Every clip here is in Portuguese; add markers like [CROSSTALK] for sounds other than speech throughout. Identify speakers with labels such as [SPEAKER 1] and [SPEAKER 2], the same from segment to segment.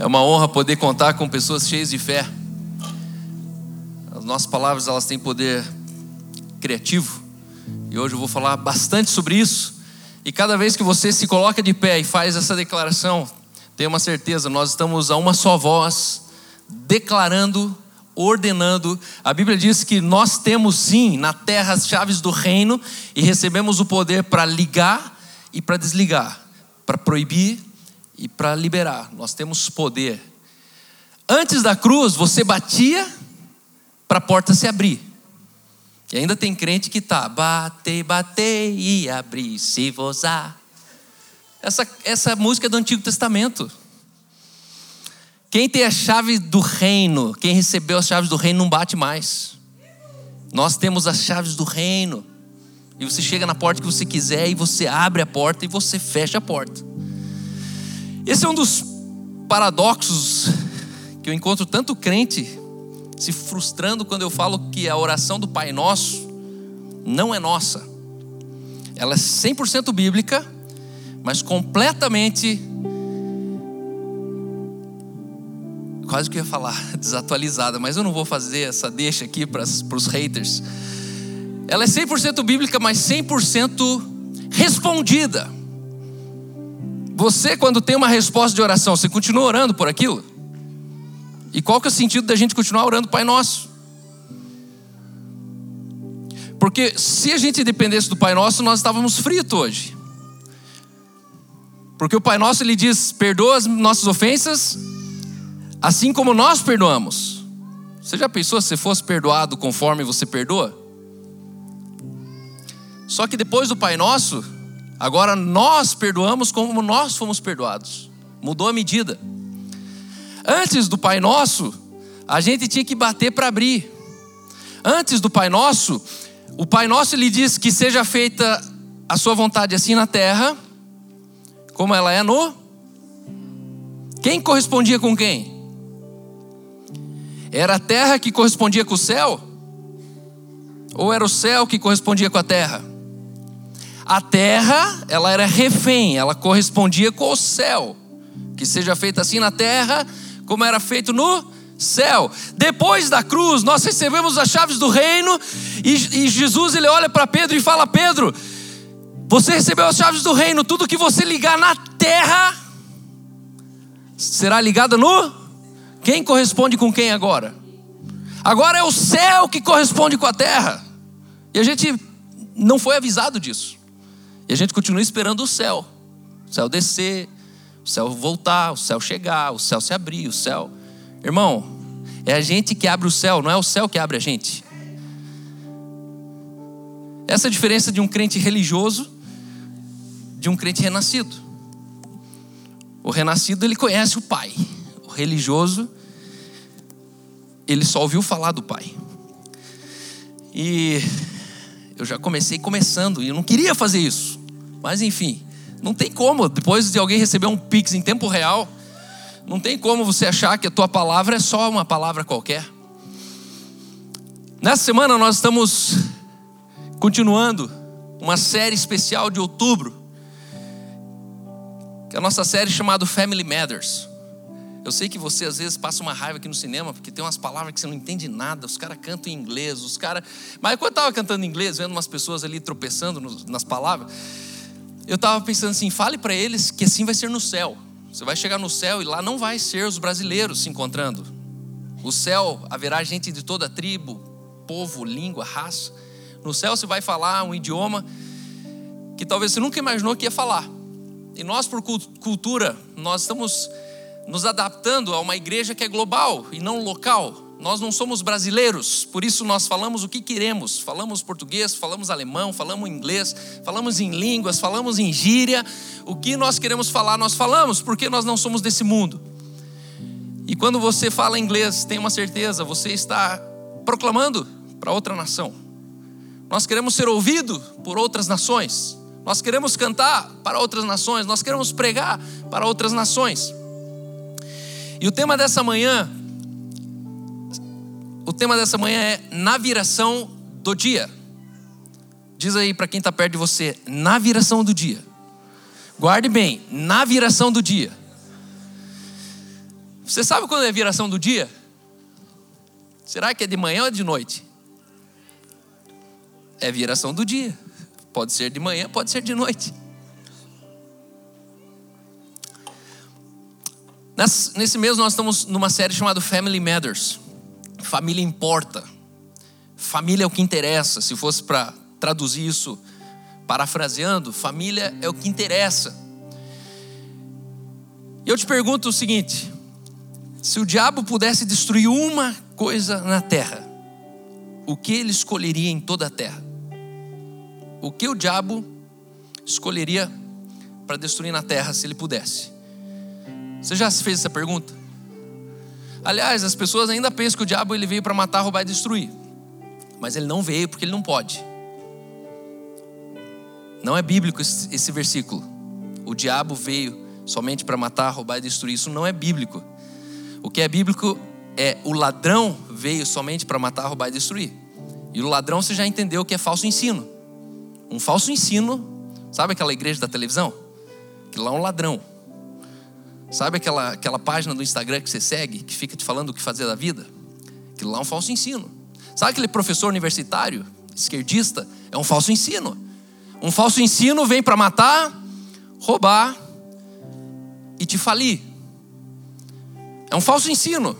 [SPEAKER 1] É uma honra poder contar com pessoas cheias de fé. As nossas palavras elas têm poder criativo. E hoje eu vou falar bastante sobre isso. E cada vez que você se coloca de pé e faz essa declaração, tenha uma certeza, nós estamos a uma só voz, declarando, ordenando. A Bíblia diz que nós temos sim na terra as chaves do reino e recebemos o poder para ligar e para desligar, para proibir e para liberar. Nós temos poder. Antes da cruz, você batia para a porta se abrir. E ainda tem crente que tá, bate, bate e abrir, se vozar. Essa, essa música é do Antigo Testamento. Quem tem a chave do reino, quem recebeu as chaves do reino não bate mais. Nós temos as chaves do reino. E você chega na porta que você quiser e você abre a porta e você fecha a porta. Esse é um dos paradoxos que eu encontro tanto crente se frustrando quando eu falo que a oração do Pai Nosso não é nossa. Ela é 100% bíblica, mas completamente quase que eu ia falar [LAUGHS] desatualizada, mas eu não vou fazer essa deixa aqui para os haters. Ela é 100% bíblica, mas 100% respondida. Você, quando tem uma resposta de oração, você continua orando por aquilo? E qual que é o sentido da gente continuar orando Pai Nosso? Porque se a gente dependesse do Pai Nosso, nós estávamos fritos hoje. Porque o Pai Nosso ele diz: perdoa as nossas ofensas, assim como nós perdoamos. Você já pensou se você fosse perdoado conforme você perdoa? Só que depois do Pai Nosso, Agora nós perdoamos como nós fomos perdoados. Mudou a medida. Antes do Pai Nosso, a gente tinha que bater para abrir. Antes do Pai Nosso, o Pai Nosso lhe diz que seja feita a sua vontade assim na terra, como ela é no. Quem correspondia com quem? Era a terra que correspondia com o céu? Ou era o céu que correspondia com a terra? A terra, ela era refém, ela correspondia com o céu. Que seja feito assim na terra, como era feito no céu. Depois da cruz, nós recebemos as chaves do reino e, e Jesus ele olha para Pedro e fala: Pedro, você recebeu as chaves do reino, tudo que você ligar na terra será ligado no. Quem corresponde com quem agora? Agora é o céu que corresponde com a terra. E a gente não foi avisado disso. E a gente continua esperando o céu. O céu descer, o céu voltar, o céu chegar, o céu se abrir, o céu. Irmão, é a gente que abre o céu, não é o céu que abre a gente. Essa é a diferença de um crente religioso de um crente renascido. O renascido ele conhece o Pai. O religioso ele só ouviu falar do Pai. E eu já comecei começando e eu não queria fazer isso. Mas enfim, não tem como, depois de alguém receber um pix em tempo real, não tem como você achar que a tua palavra é só uma palavra qualquer. Nessa semana nós estamos continuando uma série especial de outubro, que é a nossa série chamada Family Matters. Eu sei que você às vezes passa uma raiva aqui no cinema, porque tem umas palavras que você não entende nada, os caras cantam em inglês, os caras. Mas quando eu estava cantando em inglês, vendo umas pessoas ali tropeçando nas palavras, eu estava pensando assim: fale para eles que assim vai ser no céu. Você vai chegar no céu e lá não vai ser os brasileiros se encontrando. O céu haverá gente de toda tribo, povo, língua, raça. No céu você vai falar um idioma que talvez você nunca imaginou que ia falar. E nós, por cultura, nós estamos nos adaptando a uma igreja que é global e não local. Nós não somos brasileiros, por isso nós falamos o que queremos. Falamos português, falamos alemão, falamos inglês, falamos em línguas, falamos em gíria. O que nós queremos falar, nós falamos, porque nós não somos desse mundo. E quando você fala inglês, tenha uma certeza, você está proclamando para outra nação. Nós queremos ser ouvido por outras nações. Nós queremos cantar para outras nações, nós queremos pregar para outras nações. E o tema dessa manhã tema dessa manhã é na viração do dia. Diz aí para quem está perto de você, na viração do dia. Guarde bem, na viração do dia. Você sabe quando é viração do dia? Será que é de manhã ou de noite? É viração do dia. Pode ser de manhã, pode ser de noite. Nesse mês nós estamos numa série chamada Family Matters. Família importa. Família é o que interessa. Se fosse para traduzir isso, parafraseando, família é o que interessa. E eu te pergunto o seguinte: se o diabo pudesse destruir uma coisa na terra, o que ele escolheria em toda a terra? O que o diabo escolheria para destruir na terra se ele pudesse? Você já se fez essa pergunta? Aliás, as pessoas ainda pensam que o diabo ele veio para matar, roubar e destruir. Mas ele não veio porque ele não pode. Não é bíblico esse, versículo. O diabo veio somente para matar, roubar e destruir. Isso não é bíblico. O que é bíblico é o ladrão veio somente para matar, roubar e destruir. E o ladrão você já entendeu que é falso ensino. Um falso ensino, sabe aquela igreja da televisão? Que lá é um ladrão. Sabe aquela, aquela página do Instagram que você segue, que fica te falando o que fazer da vida? Aquilo lá é um falso ensino. Sabe aquele professor universitário, esquerdista? É um falso ensino. Um falso ensino vem para matar, roubar e te falir. É um falso ensino.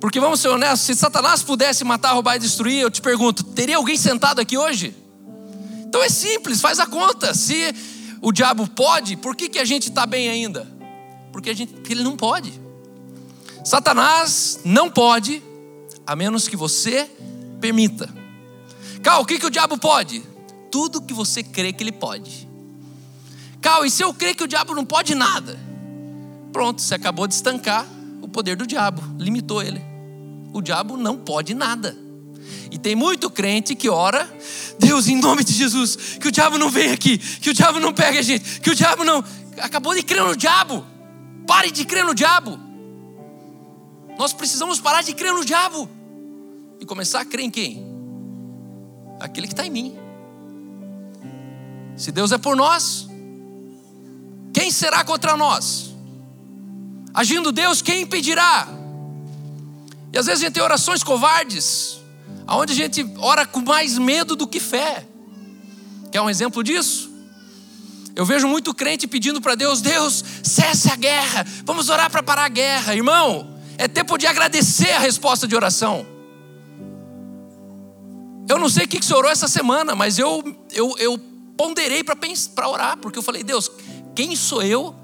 [SPEAKER 1] Porque vamos ser honestos, se Satanás pudesse matar, roubar e destruir, eu te pergunto, teria alguém sentado aqui hoje? Então é simples, faz a conta. Se o diabo pode, por que, que a gente está bem ainda? Porque, a gente, porque ele não pode. Satanás não pode, a menos que você permita. Cal, o que, que o diabo pode? Tudo que você crê que ele pode. Cal, e se eu crer que o diabo não pode nada? Pronto, você acabou de estancar o poder do diabo, limitou ele. O diabo não pode nada. E tem muito crente que ora, Deus, em nome de Jesus, que o diabo não venha aqui, que o diabo não pegue a gente, que o diabo não. Acabou de crer no diabo. Pare de crer no diabo. Nós precisamos parar de crer no diabo e começar a crer em quem? Aquele que está em mim. Se Deus é por nós, quem será contra nós? Agindo Deus, quem impedirá? E às vezes a gente tem orações covardes, aonde a gente ora com mais medo do que fé. Quer um exemplo disso? Eu vejo muito crente pedindo para Deus: Deus, cesse a guerra, vamos orar para parar a guerra. Irmão, é tempo de agradecer a resposta de oração. Eu não sei o que você orou essa semana, mas eu, eu, eu ponderei para orar, porque eu falei: Deus, quem sou eu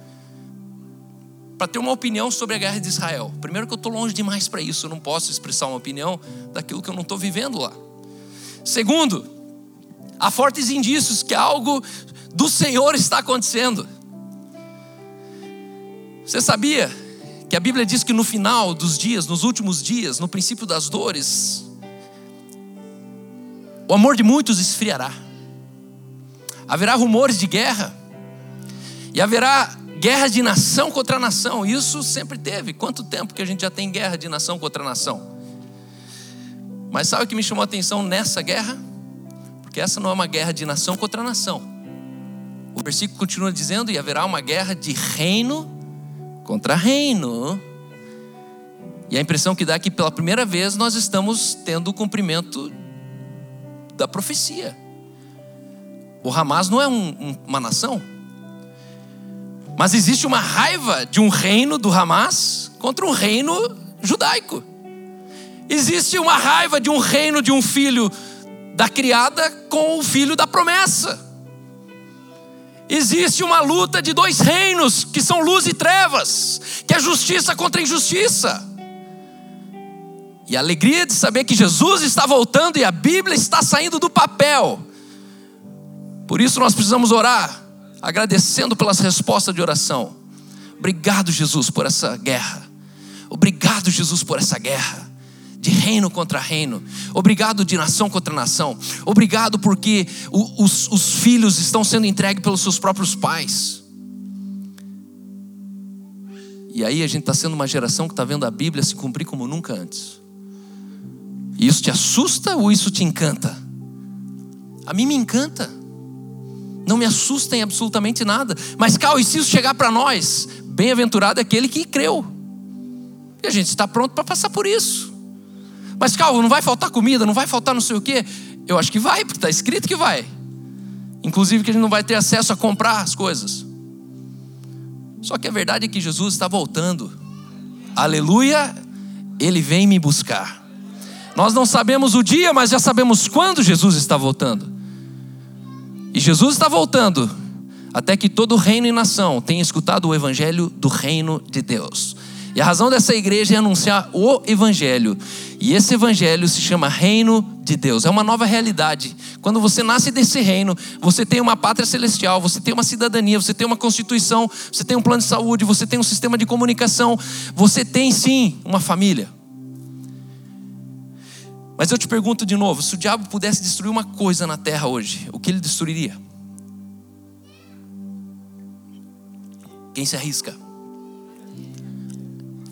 [SPEAKER 1] para ter uma opinião sobre a guerra de Israel? Primeiro, que eu estou longe demais para isso, eu não posso expressar uma opinião daquilo que eu não estou vivendo lá. Segundo, há fortes indícios que algo do Senhor está acontecendo. Você sabia que a Bíblia diz que no final dos dias, nos últimos dias, no princípio das dores, o amor de muitos esfriará. Haverá rumores de guerra, e haverá guerra de nação contra nação. Isso sempre teve. Quanto tempo que a gente já tem guerra de nação contra nação? Mas sabe o que me chamou a atenção nessa guerra? Porque essa não é uma guerra de nação contra nação. O versículo continua dizendo: e haverá uma guerra de reino contra reino. E a impressão que dá é que pela primeira vez nós estamos tendo o cumprimento da profecia. O Hamas não é um, um, uma nação, mas existe uma raiva de um reino do Hamas contra um reino judaico. Existe uma raiva de um reino de um filho da criada com o filho da promessa. Existe uma luta de dois reinos, que são luz e trevas, que é justiça contra injustiça. E a alegria de saber que Jesus está voltando e a Bíblia está saindo do papel. Por isso nós precisamos orar, agradecendo pelas respostas de oração. Obrigado, Jesus, por essa guerra. Obrigado, Jesus, por essa guerra de reino contra reino. Obrigado de nação contra nação. Obrigado porque os, os filhos estão sendo entregues pelos seus próprios pais. E aí a gente está sendo uma geração que está vendo a Bíblia se cumprir como nunca antes. E isso te assusta ou isso te encanta? A mim me encanta. Não me assusta em absolutamente nada. Mas, Cal, e se isso chegar para nós? Bem-aventurado é aquele que creu. E a gente está pronto para passar por isso. Mas calma, não vai faltar comida, não vai faltar não sei o quê. Eu acho que vai, porque está escrito que vai. Inclusive que a gente não vai ter acesso a comprar as coisas. Só que a verdade é que Jesus está voltando. Aleluia, ele vem me buscar. Nós não sabemos o dia, mas já sabemos quando Jesus está voltando. E Jesus está voltando até que todo reino e nação tenha escutado o evangelho do reino de Deus. E a razão dessa igreja é anunciar o evangelho. E esse evangelho se chama reino de Deus. É uma nova realidade. Quando você nasce desse reino, você tem uma pátria celestial, você tem uma cidadania, você tem uma constituição, você tem um plano de saúde, você tem um sistema de comunicação, você tem sim uma família. Mas eu te pergunto de novo: se o diabo pudesse destruir uma coisa na terra hoje, o que ele destruiria? Quem se arrisca?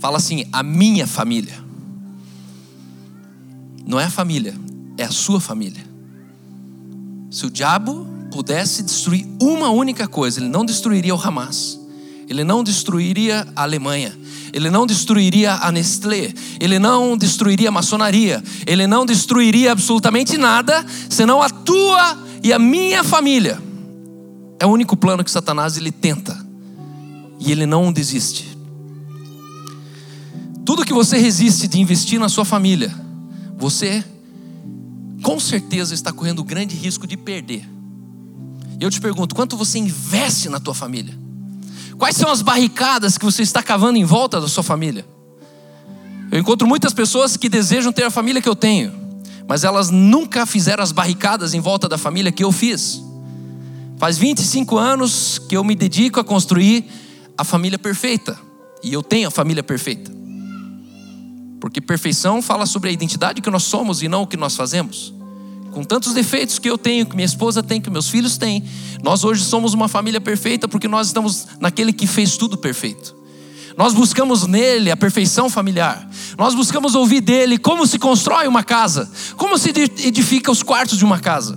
[SPEAKER 1] Fala assim: a minha família. Não é a família, é a sua família. Se o diabo pudesse destruir uma única coisa, ele não destruiria o Hamas, ele não destruiria a Alemanha, ele não destruiria a Nestlé, ele não destruiria a maçonaria, ele não destruiria absolutamente nada, senão a tua e a minha família. É o único plano que Satanás ele tenta. E ele não desiste. Tudo que você resiste de investir na sua família, você com certeza está correndo grande risco de perder. Eu te pergunto, quanto você investe na tua família? Quais são as barricadas que você está cavando em volta da sua família? Eu encontro muitas pessoas que desejam ter a família que eu tenho, mas elas nunca fizeram as barricadas em volta da família que eu fiz. Faz 25 anos que eu me dedico a construir a família perfeita, e eu tenho a família perfeita. Porque perfeição fala sobre a identidade que nós somos e não o que nós fazemos com tantos defeitos que eu tenho, que minha esposa tem, que meus filhos têm, nós hoje somos uma família perfeita porque nós estamos naquele que fez tudo perfeito. Nós buscamos nele a perfeição familiar. Nós buscamos ouvir dele como se constrói uma casa, como se edifica os quartos de uma casa.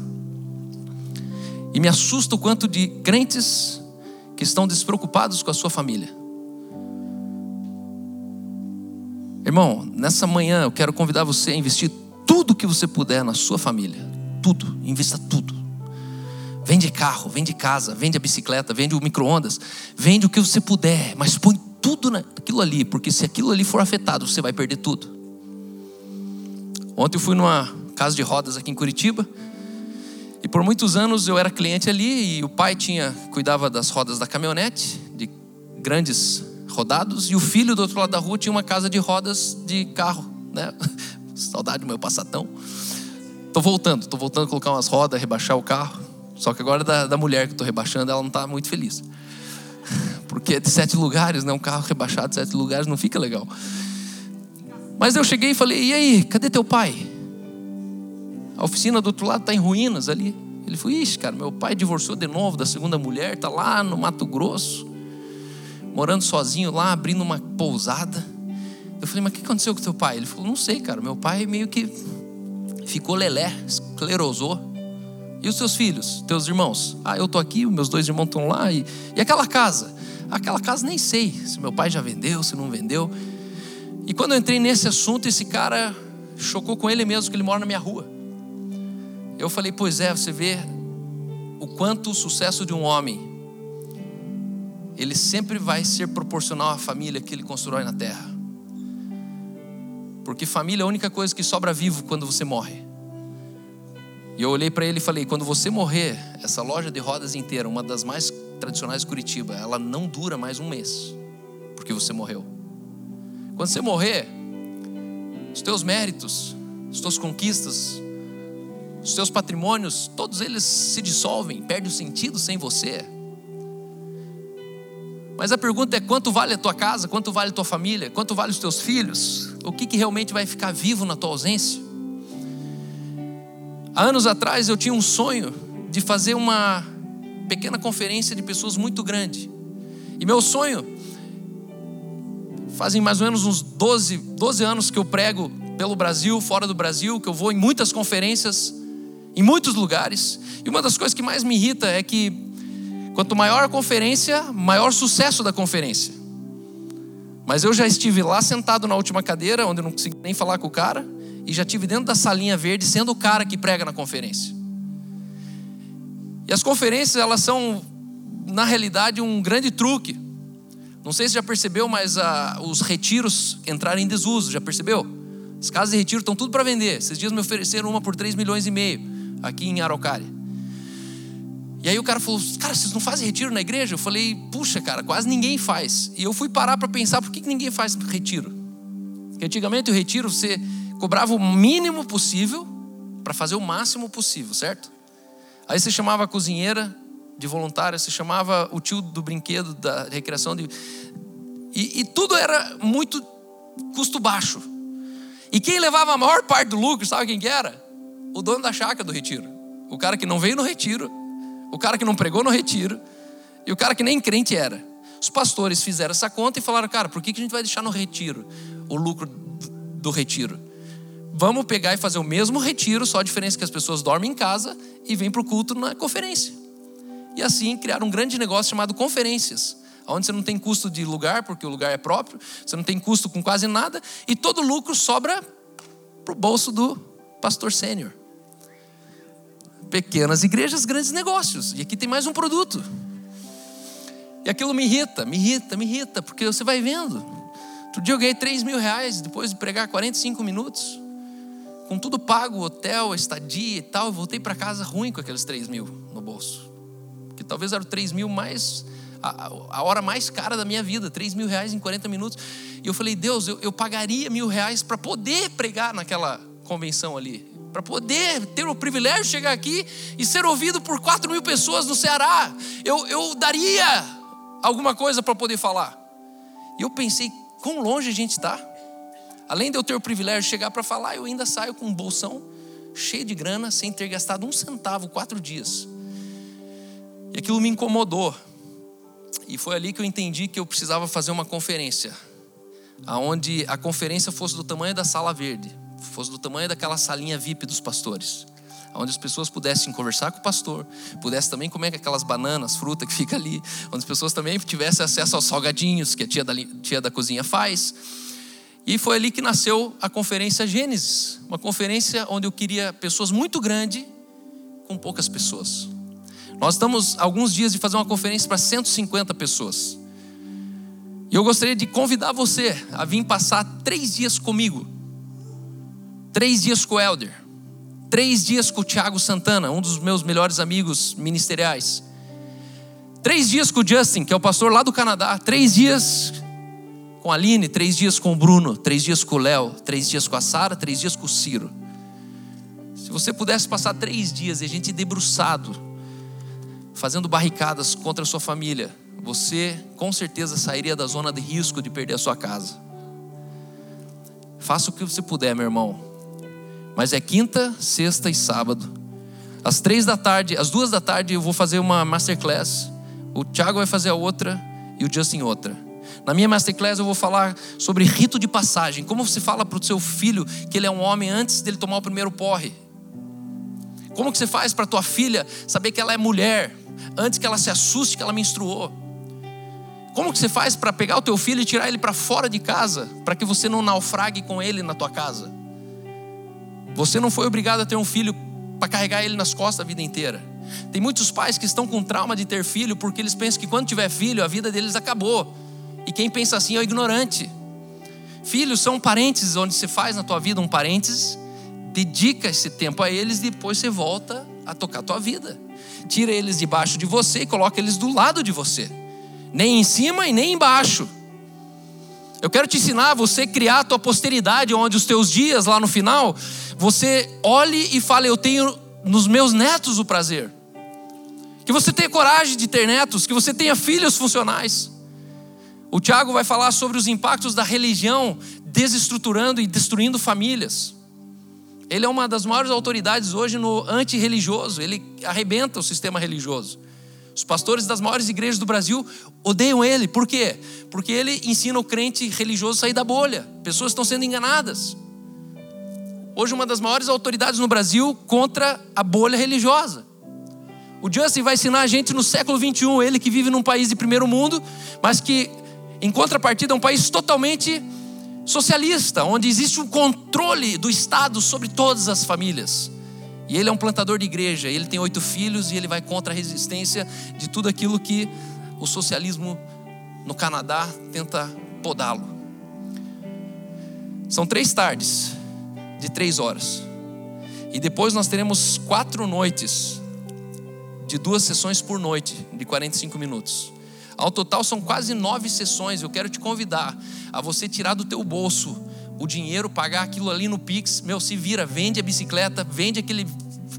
[SPEAKER 1] E me assusta o quanto de crentes que estão despreocupados com a sua família. Irmão, nessa manhã eu quero convidar você a investir tudo que você puder na sua família. Tudo, invista tudo. Vende carro, vende casa, vende a bicicleta, vende o micro-ondas, vende o que você puder, mas põe tudo naquilo ali, porque se aquilo ali for afetado, você vai perder tudo. Ontem eu fui numa casa de rodas aqui em Curitiba, e por muitos anos eu era cliente ali, e o pai tinha cuidava das rodas da caminhonete, de grandes rodados, e o filho do outro lado da rua tinha uma casa de rodas de carro, né? [LAUGHS] Saudade do meu passatão. Tô voltando, tô voltando a colocar umas rodas, rebaixar o carro. Só que agora é da, da mulher que tô rebaixando, ela não está muito feliz. [LAUGHS] Porque é de sete lugares, né? Um carro rebaixado de sete lugares não fica legal. Mas eu cheguei e falei: e aí, cadê teu pai? A oficina do outro lado está em ruínas ali. Ele falou: ixi, cara, meu pai divorciou de novo da segunda mulher, está lá no Mato Grosso, morando sozinho lá, abrindo uma pousada. Eu falei, mas o que aconteceu com teu pai? Ele falou, não sei, cara. Meu pai meio que ficou lelé, esclerosou. E os seus filhos, teus irmãos? Ah, eu tô aqui, meus dois irmãos estão lá. E, e aquela casa? Aquela casa nem sei se meu pai já vendeu, se não vendeu. E quando eu entrei nesse assunto, esse cara chocou com ele mesmo, que ele mora na minha rua. Eu falei, pois é, você vê o quanto o sucesso de um homem ele sempre vai ser proporcional à família que ele constrói na terra. Porque família é a única coisa que sobra vivo quando você morre. E eu olhei para ele e falei: quando você morrer, essa loja de rodas inteira, uma das mais tradicionais de Curitiba, ela não dura mais um mês, porque você morreu. Quando você morrer, os teus méritos, as tuas conquistas, os teus patrimônios, todos eles se dissolvem, perdem o sentido sem você. Mas a pergunta é: quanto vale a tua casa? Quanto vale a tua família? Quanto vale os teus filhos? O que, que realmente vai ficar vivo na tua ausência? Há anos atrás eu tinha um sonho de fazer uma pequena conferência de pessoas muito grande. E meu sonho, fazem mais ou menos uns 12, 12 anos que eu prego pelo Brasil, fora do Brasil, que eu vou em muitas conferências, em muitos lugares. E uma das coisas que mais me irrita é que Quanto maior a conferência, maior sucesso da conferência. Mas eu já estive lá sentado na última cadeira, onde eu não consegui nem falar com o cara, e já estive dentro da salinha verde, sendo o cara que prega na conferência. E as conferências, elas são, na realidade, um grande truque. Não sei se já percebeu, mas ah, os retiros entraram em desuso, já percebeu? As casas de retiro estão tudo para vender. Esses dias me ofereceram uma por 3 milhões e meio, aqui em Araucária. E aí o cara falou, cara, vocês não fazem retiro na igreja? Eu falei, puxa, cara, quase ninguém faz. E eu fui parar para pensar, por que, ninguém faz retiro? Porque antigamente o retiro você cobrava o mínimo possível para fazer o máximo possível, certo? Aí você chamava a cozinheira de voluntária, você chamava o tio do brinquedo, da recreação. De... E, e tudo era muito custo baixo. E quem levava a maior parte do lucro, sabe quem que era? O dono da chácara do retiro. O cara que não veio no retiro, o cara que não pregou no retiro, e o cara que nem crente era. Os pastores fizeram essa conta e falaram, cara, por que a gente vai deixar no retiro o lucro do retiro? Vamos pegar e fazer o mesmo retiro, só a diferença é que as pessoas dormem em casa e vêm para o culto na conferência. E assim criaram um grande negócio chamado conferências, onde você não tem custo de lugar, porque o lugar é próprio, você não tem custo com quase nada, e todo o lucro sobra para o bolso do pastor sênior. Pequenas igrejas, grandes negócios. E aqui tem mais um produto. E aquilo me irrita, me irrita, me irrita, porque você vai vendo. Outro dia eu ganhei 3 mil reais depois de pregar 45 minutos. Com tudo pago, hotel, estadia e tal, eu voltei para casa ruim com aqueles 3 mil no bolso que talvez era o 3 mil mais, a, a, hora mais cara da minha vida, 3 mil reais em 40 minutos. E eu falei, Deus, eu, eu pagaria mil reais para poder pregar naquela convenção ali, para poder ter o privilégio de chegar aqui e ser ouvido por 4 mil pessoas no Ceará. Eu, eu daria alguma coisa para poder falar. E eu pensei, quão longe a gente está. Além de eu ter o privilégio de chegar para falar, eu ainda saio com um bolsão cheio de grana, sem ter gastado um centavo quatro dias. E aquilo me incomodou. E foi ali que eu entendi que eu precisava fazer uma conferência, aonde a conferência fosse do tamanho da sala verde, fosse do tamanho daquela salinha VIP dos pastores, onde as pessoas pudessem conversar com o pastor, pudessem também comer aquelas bananas, fruta que fica ali, onde as pessoas também tivessem acesso aos salgadinhos que a tia da, tia da cozinha faz. E foi ali que nasceu a conferência Gênesis, uma conferência onde eu queria pessoas muito grandes com poucas pessoas. Nós estamos alguns dias de fazer uma conferência para 150 pessoas. E eu gostaria de convidar você a vir passar três dias comigo. Três dias com o Helder. Três dias com o Tiago Santana, um dos meus melhores amigos ministeriais. Três dias com o Justin, que é o pastor lá do Canadá. Três dias com a Aline, três dias com o Bruno, três dias com o Léo, três dias com a Sara, três dias com o Ciro. Se você pudesse passar três dias e a gente debruçado fazendo barricadas contra a sua família, você com certeza sairia da zona de risco de perder a sua casa. Faça o que você puder, meu irmão. Mas é quinta, sexta e sábado. Às três da tarde, às duas da tarde, eu vou fazer uma masterclass. O Thiago vai fazer a outra e o Justin outra. Na minha masterclass eu vou falar sobre rito de passagem. Como você fala para o seu filho que ele é um homem antes dele tomar o primeiro porre. Como que você faz para tua filha saber que ela é mulher? antes que ela se assuste que ela menstruou? Como que você faz para pegar o teu filho e tirar ele para fora de casa, para que você não naufrague com ele na tua casa? Você não foi obrigado a ter um filho para carregar ele nas costas a vida inteira. Tem muitos pais que estão com trauma de ter filho porque eles pensam que quando tiver filho a vida deles acabou. E quem pensa assim é o ignorante. Filhos são parênteses onde você faz na tua vida um parênteses, dedica esse tempo a eles e depois você volta a tocar a tua vida tira eles debaixo de você e coloca eles do lado de você, nem em cima e nem embaixo. Eu quero te ensinar a você criar a tua posteridade, onde os teus dias lá no final, você olhe e fale: Eu tenho nos meus netos o prazer. Que você tenha coragem de ter netos, que você tenha filhos funcionais. O Tiago vai falar sobre os impactos da religião desestruturando e destruindo famílias. Ele é uma das maiores autoridades hoje no antirreligioso, ele arrebenta o sistema religioso. Os pastores das maiores igrejas do Brasil odeiam ele, por quê? Porque ele ensina o crente religioso a sair da bolha, pessoas estão sendo enganadas. Hoje, uma das maiores autoridades no Brasil contra a bolha religiosa. O Justin vai ensinar a gente no século 21, ele que vive num país de primeiro mundo, mas que Em contrapartida, é um país totalmente socialista, onde existe um controle do Estado sobre todas as famílias. E ele é um plantador de igreja, ele tem oito filhos e ele vai contra a resistência de tudo aquilo que o socialismo no Canadá tenta podá-lo. São três tardes de três horas. E depois nós teremos quatro noites de duas sessões por noite, de 45 minutos. Ao total são quase nove sessões. Eu quero te convidar a você tirar do teu bolso o dinheiro, pagar aquilo ali no Pix. Meu, se vira, vende a bicicleta, vende aquele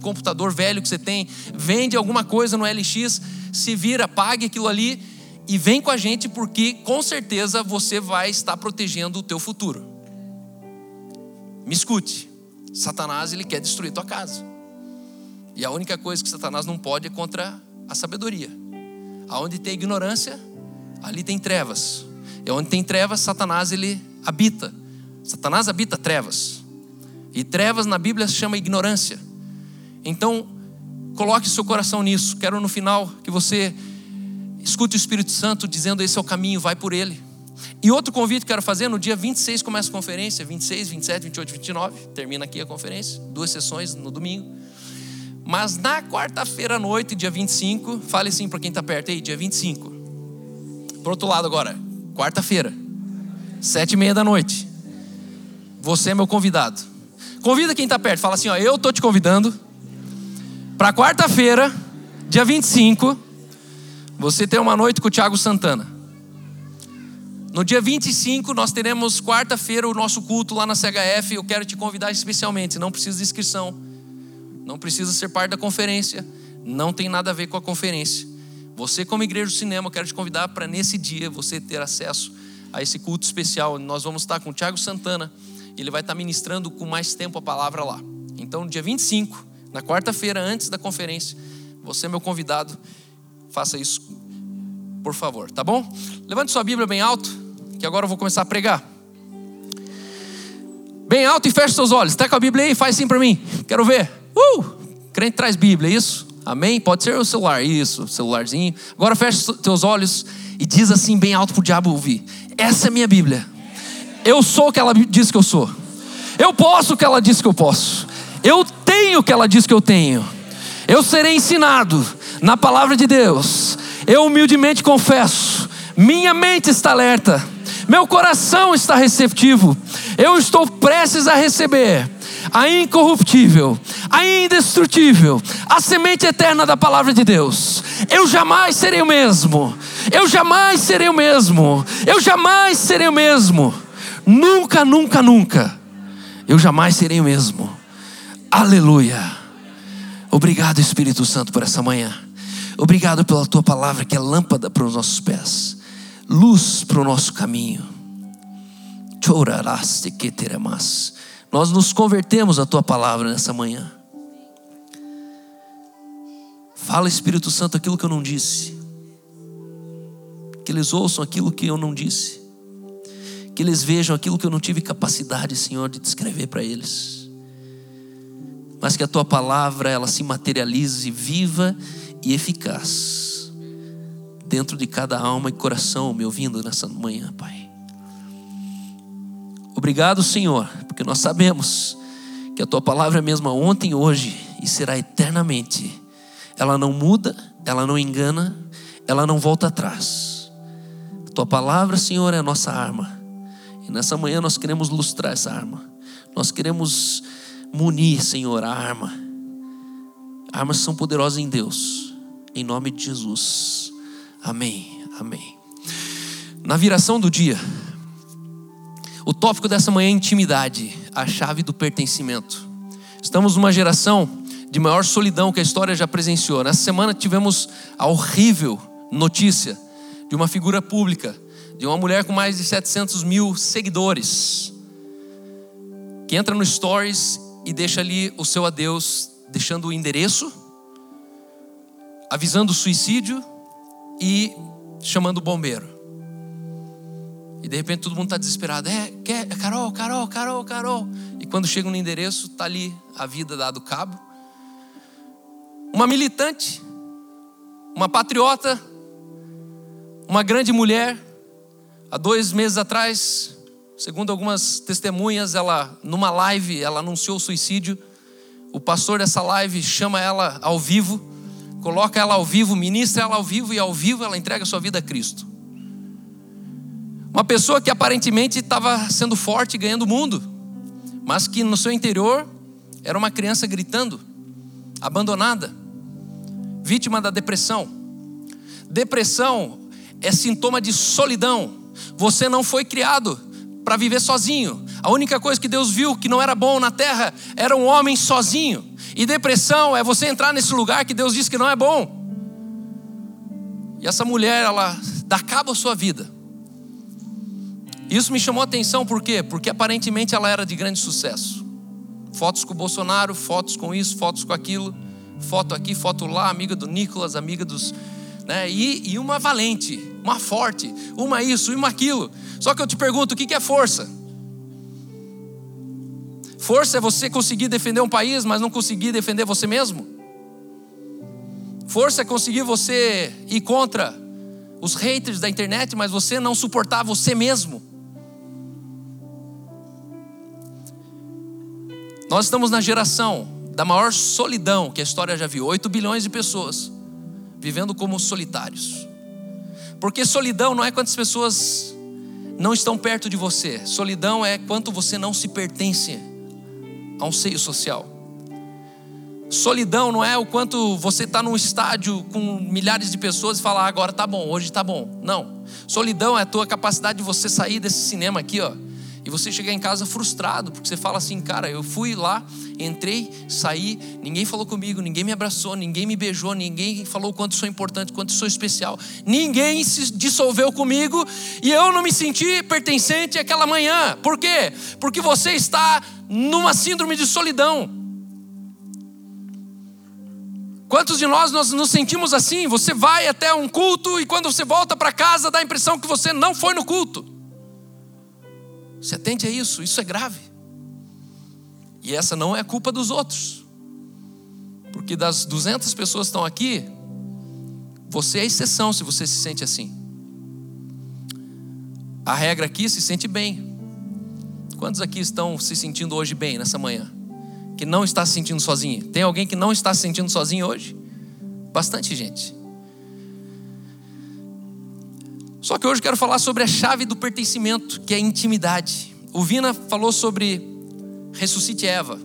[SPEAKER 1] computador velho que você tem, vende alguma coisa no LX, se vira, pague aquilo ali e vem com a gente porque com certeza você vai estar protegendo o teu futuro. Me escute. Satanás ele quer destruir tua casa. E a única coisa que Satanás não pode é contra a sabedoria. Aonde tem ignorância, ali tem trevas. E onde tem trevas, Satanás ele habita. Satanás habita trevas. E trevas na Bíblia se chama ignorância. Então, coloque seu coração nisso. Quero no final que você escute o Espírito Santo dizendo: esse é o caminho, vai por ele. E outro convite que quero fazer: no dia 26 começa a conferência, 26, 27, 28, 29, termina aqui a conferência, duas sessões no domingo. Mas na quarta-feira à noite, dia 25, fale assim para quem está perto aí, dia 25. Pro outro lado agora, quarta-feira, sete e meia da noite. Você é meu convidado. Convida quem está perto, fala assim: ó, eu estou te convidando para quarta-feira, dia 25, você ter uma noite com o Tiago Santana. No dia 25, nós teremos quarta-feira o nosso culto lá na CHF. Eu quero te convidar especialmente, não precisa de inscrição, não precisa ser parte da conferência, não tem nada a ver com a conferência. Você, como igreja do cinema, eu quero te convidar para nesse dia você ter acesso a esse culto especial. Nós vamos estar com o Tiago Santana, ele vai estar ministrando com mais tempo a palavra lá. Então, dia 25, na quarta-feira, antes da conferência, você é meu convidado, faça isso, por favor, tá bom? Levante sua Bíblia bem alto que agora eu vou começar a pregar. Bem alto e feche seus olhos. Está com a Bíblia aí? Faz assim para mim. Quero ver. Uh! Crente traz Bíblia, é isso? Amém? Pode ser o celular, isso, celularzinho. Agora feche seus olhos e diz assim bem alto para o diabo ouvir: Essa é minha Bíblia. Eu sou o que ela diz que eu sou. Eu posso o que ela diz que eu posso. Eu tenho o que ela diz que eu tenho. Eu serei ensinado na palavra de Deus. Eu humildemente confesso. Minha mente está alerta meu coração está receptivo, eu estou prestes a receber a incorruptível, a indestrutível, a semente eterna da palavra de Deus. Eu jamais serei o mesmo, eu jamais serei o mesmo, eu jamais serei o mesmo, nunca, nunca, nunca, eu jamais serei o mesmo. Aleluia. Obrigado, Espírito Santo, por essa manhã. Obrigado pela tua palavra que é lâmpada para os nossos pés luz para o nosso caminho. Nós nos convertemos à tua palavra nessa manhã. Fala, Espírito Santo, aquilo que eu não disse. Que eles ouçam aquilo que eu não disse. Que eles vejam aquilo que eu não tive capacidade, Senhor, de descrever para eles. Mas que a tua palavra ela se materialize viva e eficaz dentro de cada alma e coração me ouvindo nessa manhã, Pai. Obrigado, Senhor, porque nós sabemos que a tua palavra é a mesma ontem, hoje e será eternamente. Ela não muda, ela não engana, ela não volta atrás. A tua palavra, Senhor, é a nossa arma. E nessa manhã nós queremos lustrar essa arma. Nós queremos munir, Senhor, a arma. Armas são poderosas em Deus. Em nome de Jesus. Amém, amém. Na viração do dia, o tópico dessa manhã é intimidade, a chave do pertencimento. Estamos numa geração de maior solidão que a história já presenciou. Nessa semana tivemos a horrível notícia de uma figura pública, de uma mulher com mais de 700 mil seguidores, que entra no Stories e deixa ali o seu adeus, deixando o endereço, avisando o suicídio e chamando o bombeiro. E de repente todo mundo está desesperado. É, quer, é Carol, Carol, Carol, Carol. E quando chega no endereço, está ali a vida dado cabo. Uma militante, uma patriota, uma grande mulher, Há dois meses atrás, segundo algumas testemunhas, ela numa live ela anunciou o suicídio. O pastor dessa live chama ela ao vivo, coloca ela ao vivo, ministra ela ao vivo e ao vivo ela entrega sua vida a Cristo. Uma pessoa que aparentemente estava sendo forte, ganhando o mundo, mas que no seu interior era uma criança gritando, abandonada, vítima da depressão. Depressão é sintoma de solidão. Você não foi criado para viver sozinho. A única coisa que Deus viu que não era bom na terra era um homem sozinho. E depressão é você entrar nesse lugar que Deus disse que não é bom. E essa mulher, ela dá cabo à sua vida. Isso me chamou a atenção por quê? Porque aparentemente ela era de grande sucesso. Fotos com o Bolsonaro, fotos com isso, fotos com aquilo, foto aqui, foto lá, amiga do Nicolas, amiga dos. Né? E, e uma valente, uma forte, uma isso, uma aquilo. Só que eu te pergunto: o que é força? Força é você conseguir defender um país, mas não conseguir defender você mesmo? Força é conseguir você ir contra os haters da internet, mas você não suportar você mesmo? Nós estamos na geração da maior solidão que a história já viu 8 bilhões de pessoas vivendo como solitários. Porque solidão não é quantas pessoas não estão perto de você, solidão é quanto você não se pertence a um seio social. Solidão não é o quanto você está num estádio com milhares de pessoas e falar ah, agora tá bom, hoje tá bom. Não. Solidão é a tua capacidade de você sair desse cinema aqui, ó, e você chegar em casa frustrado, porque você fala assim, cara, eu fui lá, entrei, saí, ninguém falou comigo, ninguém me abraçou, ninguém me beijou, ninguém falou quanto sou importante, quanto sou especial, ninguém se dissolveu comigo e eu não me senti pertencente àquela manhã. Por quê? Porque você está numa síndrome de solidão. Quantos de nós nós nos sentimos assim? Você vai até um culto e quando você volta para casa dá a impressão que você não foi no culto. Se atente a isso, isso é grave. E essa não é culpa dos outros. Porque das 200 pessoas que estão aqui, você é exceção se você se sente assim. A regra aqui se sente bem. Quantos aqui estão se sentindo hoje bem nessa manhã? Que não está se sentindo sozinho? Tem alguém que não está se sentindo sozinho hoje? Bastante gente. Só que hoje eu quero falar sobre a chave do pertencimento, que é a intimidade. O Vina falou sobre ressuscite Eva,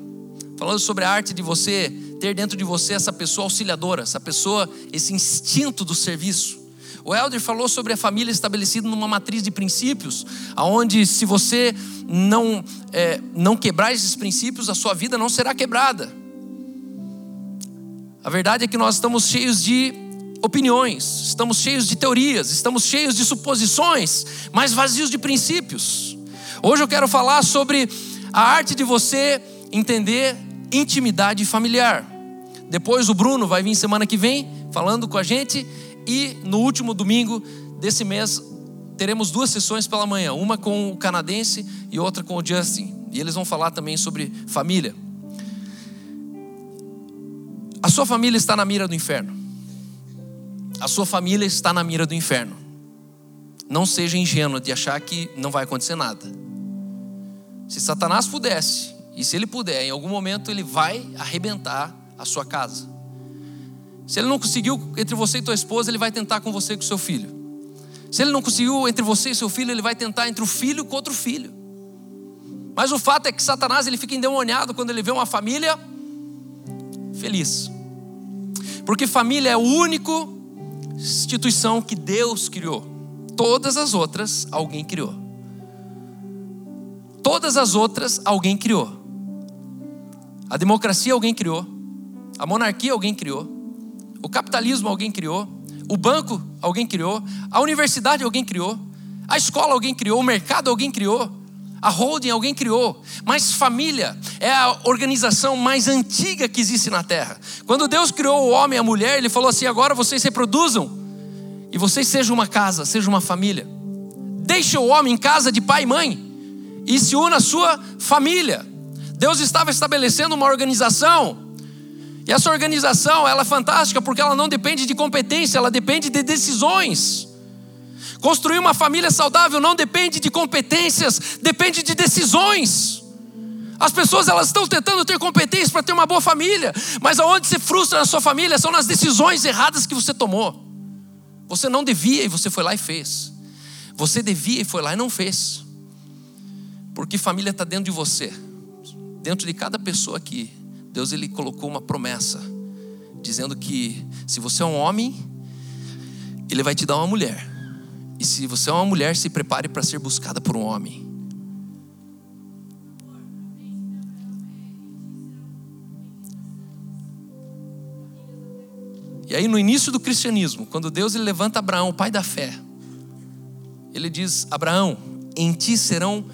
[SPEAKER 1] falando sobre a arte de você ter dentro de você essa pessoa auxiliadora, essa pessoa, esse instinto do serviço. O Elder falou sobre a família estabelecida numa matriz de princípios, aonde se você não é, não quebrar esses princípios, a sua vida não será quebrada. A verdade é que nós estamos cheios de opiniões, estamos cheios de teorias, estamos cheios de suposições, mas vazios de princípios. Hoje eu quero falar sobre a arte de você entender intimidade familiar. Depois o Bruno vai vir semana que vem falando com a gente e no último domingo desse mês teremos duas sessões pela manhã, uma com o canadense e outra com o Justin. E eles vão falar também sobre família. A sua família está na mira do inferno a sua família está na mira do inferno. Não seja ingênuo de achar que não vai acontecer nada. Se Satanás pudesse, e se ele puder, em algum momento ele vai arrebentar a sua casa. Se ele não conseguiu entre você e tua esposa, ele vai tentar com você e com seu filho. Se ele não conseguiu entre você e seu filho, ele vai tentar entre o filho com outro filho. Mas o fato é que Satanás ele fica endemoniado quando ele vê uma família feliz. Porque família é o único instituição que Deus criou. Todas as outras alguém criou. Todas as outras alguém criou. A democracia alguém criou. A monarquia alguém criou. O capitalismo alguém criou. O banco alguém criou. A universidade alguém criou. A escola alguém criou. O mercado alguém criou. A holding alguém criou, mas família é a organização mais antiga que existe na terra. Quando Deus criou o homem e a mulher, Ele falou assim: agora vocês reproduzam e vocês sejam uma casa, sejam uma família. Deixe o homem em casa de pai e mãe e se una à sua família. Deus estava estabelecendo uma organização e essa organização ela é fantástica porque ela não depende de competência, ela depende de decisões. Construir uma família saudável não depende de competências, depende de decisões. As pessoas elas estão tentando ter competências para ter uma boa família, mas aonde se frustra na sua família são nas decisões erradas que você tomou. Você não devia e você foi lá e fez. Você devia e foi lá e não fez. Porque família está dentro de você, dentro de cada pessoa aqui. Deus ele colocou uma promessa, dizendo que se você é um homem, Ele vai te dar uma mulher. E se você é uma mulher, se prepare para ser buscada por um homem. E aí no início do cristianismo, quando Deus ele levanta Abraão, o pai da fé, ele diz: Abraão, em ti serão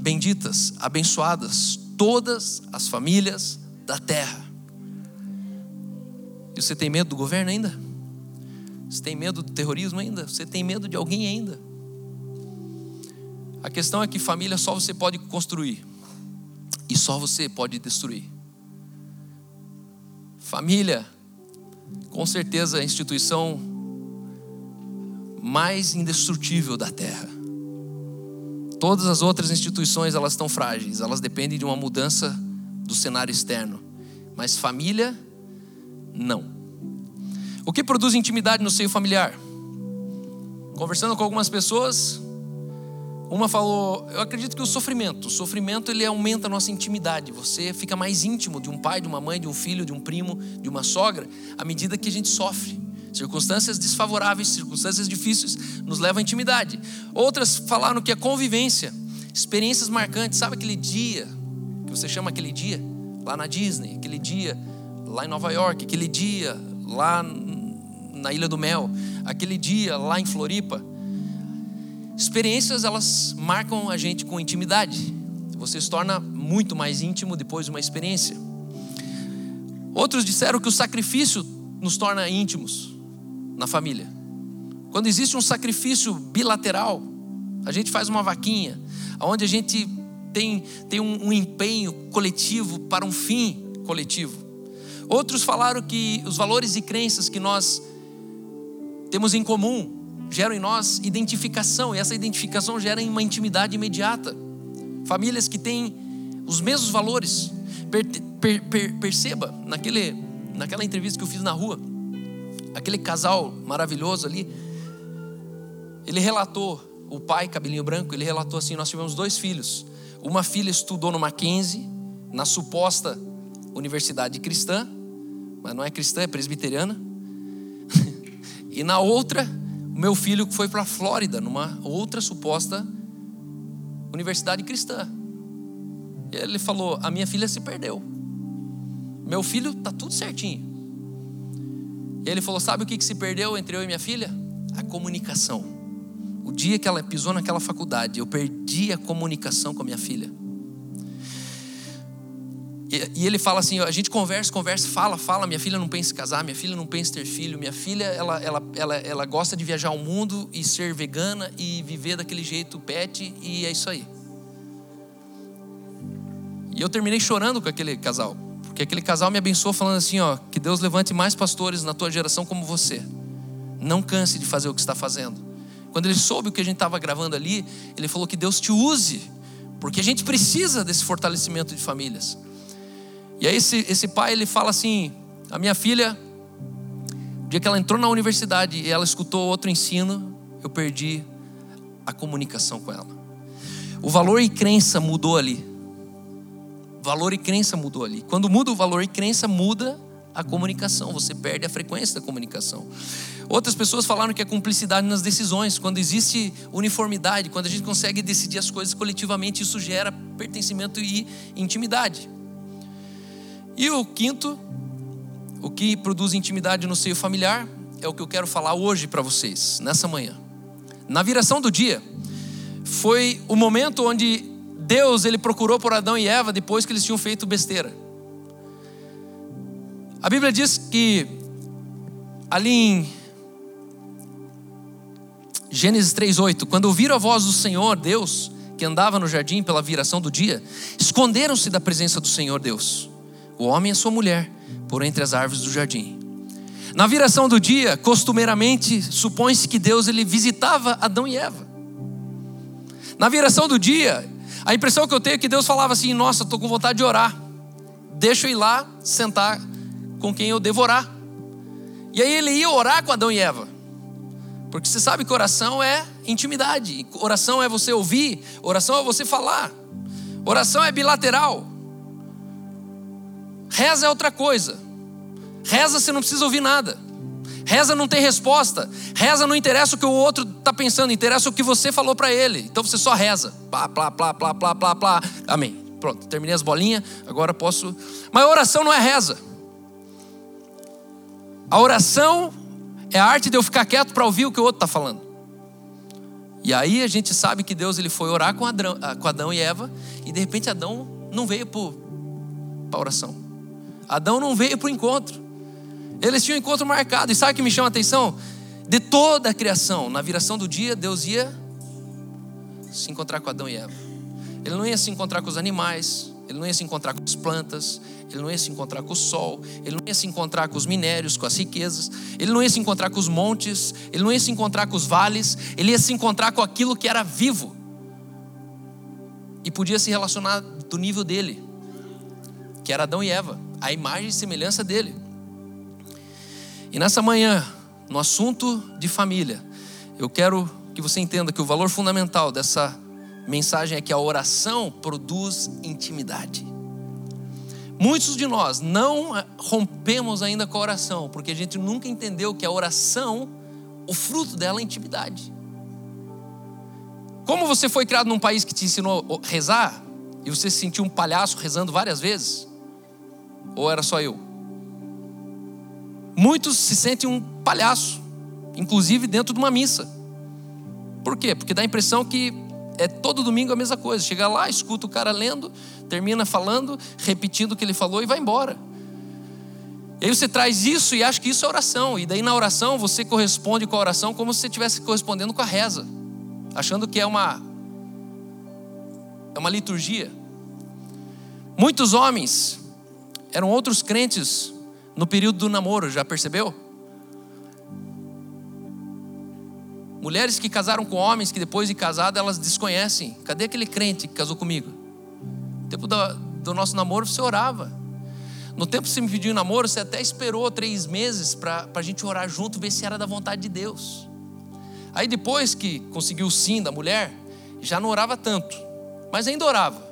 [SPEAKER 1] benditas, abençoadas todas as famílias da terra. E você tem medo do governo ainda? Você tem medo do terrorismo ainda? Você tem medo de alguém ainda? A questão é que família só você pode construir e só você pode destruir. Família com certeza a instituição mais indestrutível da terra. Todas as outras instituições elas estão frágeis, elas dependem de uma mudança do cenário externo. Mas família não. O que produz intimidade no seio familiar? Conversando com algumas pessoas, uma falou: Eu acredito que o sofrimento, o sofrimento ele aumenta a nossa intimidade. Você fica mais íntimo de um pai, de uma mãe, de um filho, de um primo, de uma sogra, à medida que a gente sofre. Circunstâncias desfavoráveis, circunstâncias difíceis nos levam à intimidade. Outras falaram que a convivência, experiências marcantes, sabe aquele dia que você chama aquele dia lá na Disney, aquele dia lá em Nova York, aquele dia lá na Ilha do Mel, aquele dia lá em Floripa Experiências, elas marcam a gente com intimidade. Você se torna muito mais íntimo depois de uma experiência. Outros disseram que o sacrifício nos torna íntimos na família. Quando existe um sacrifício bilateral, a gente faz uma vaquinha, onde a gente tem, tem um, um empenho coletivo para um fim coletivo. Outros falaram que os valores e crenças que nós temos em comum geram em nós identificação, e essa identificação gera uma intimidade imediata. Famílias que têm os mesmos valores. Per, per, per, perceba, naquele, naquela entrevista que eu fiz na rua, aquele casal maravilhoso ali, ele relatou, o pai, cabelinho branco, ele relatou assim: Nós tivemos dois filhos. Uma filha estudou no Mackenzie, na suposta universidade cristã, mas não é cristã, é presbiteriana. E na outra, o meu filho foi para a Flórida, numa outra suposta universidade cristã. E ele falou: A minha filha se perdeu. Meu filho está tudo certinho. E ele falou: Sabe o que, que se perdeu entre eu e minha filha? A comunicação. O dia que ela pisou naquela faculdade, eu perdi a comunicação com a minha filha. E, ele fala assim: a gente conversa, conversa, fala, fala. Minha filha não pensa em casar, minha filha não pensa em ter filho. Minha filha, ela, ela, ela, ela gosta de viajar ao mundo e ser vegana e viver daquele jeito pet, e é isso aí. E eu terminei chorando com aquele casal, porque aquele casal me abençoou falando assim: ó, que Deus levante mais pastores na tua geração como você. Não canse de fazer o que está fazendo. Quando ele soube o que a gente estava gravando ali, ele falou que Deus te use, porque a gente precisa desse fortalecimento de famílias. E aí esse, esse pai ele fala assim: a minha filha, o dia que ela entrou na universidade e ela escutou outro ensino, eu perdi a comunicação com ela. O valor e crença mudou ali. Valor e crença mudou ali. Quando muda o valor e crença, muda a comunicação. Você perde a frequência da comunicação. Outras pessoas falaram que é cumplicidade nas decisões. Quando existe uniformidade, quando a gente consegue decidir as coisas coletivamente, isso gera pertencimento e intimidade. E o quinto, o que produz intimidade no seio familiar, é o que eu quero falar hoje para vocês, nessa manhã. Na viração do dia, foi o momento onde Deus ele procurou por Adão e Eva depois que eles tinham feito besteira. A Bíblia diz que ali em Gênesis 3:8, quando ouviram a voz do Senhor Deus, que andava no jardim pela viração do dia, esconderam-se da presença do Senhor Deus o homem e a sua mulher, por entre as árvores do jardim. Na viração do dia, costumeiramente, supõe-se que Deus ele visitava Adão e Eva. Na viração do dia, a impressão que eu tenho é que Deus falava assim: Nossa, estou com vontade de orar. Deixa eu ir lá sentar com quem eu devorar. E aí ele ia orar com Adão e Eva. Porque você sabe que oração é intimidade, oração é você ouvir, oração é você falar, oração é bilateral. Reza é outra coisa. Reza você não precisa ouvir nada. Reza não tem resposta. Reza não interessa o que o outro está pensando, interessa o que você falou para ele. Então você só reza. Plá, plá, plá, plá, plá, plá, plá. Amém. Pronto, terminei as bolinhas, agora posso. Mas oração não é reza. A oração é a arte de eu ficar quieto para ouvir o que o outro está falando. E aí a gente sabe que Deus ele foi orar com Adão, ah, com Adão e Eva, e de repente Adão não veio para a oração. Adão não veio para o encontro. Eles tinham um encontro marcado. E sabe o que me chama a atenção? De toda a criação, na viração do dia, Deus ia se encontrar com Adão e Eva. Ele não ia se encontrar com os animais, ele não ia se encontrar com as plantas, ele não ia se encontrar com o sol, ele não ia se encontrar com os minérios, com as riquezas, ele não ia se encontrar com os montes, ele não ia se encontrar com os vales, ele ia se encontrar com aquilo que era vivo e podia se relacionar do nível dele, que era Adão e Eva, a imagem e semelhança dele. E nessa manhã, no assunto de família, eu quero que você entenda que o valor fundamental dessa mensagem é que a oração produz intimidade. Muitos de nós não rompemos ainda com a oração, porque a gente nunca entendeu que a oração, o fruto dela é intimidade. Como você foi criado num país que te ensinou a rezar, e você se sentiu um palhaço rezando várias vezes? Ou era só eu? Muitos se sentem um palhaço, inclusive dentro de uma missa. Por quê? Porque dá a impressão que é todo domingo a mesma coisa. Chega lá, escuta o cara lendo, termina falando, repetindo o que ele falou e vai embora. E aí você traz isso e acha que isso é oração. E daí na oração você corresponde com a oração como se você estivesse correspondendo com a reza, achando que é uma é uma liturgia. Muitos homens eram outros crentes no período do namoro, já percebeu? Mulheres que casaram com homens que depois de casada elas desconhecem. Cadê aquele crente que casou comigo? No tempo do, do nosso namoro você orava. No tempo que você me pediu namoro, você até esperou três meses para a gente orar junto, ver se era da vontade de Deus. Aí depois que conseguiu o sim da mulher, já não orava tanto, mas ainda orava.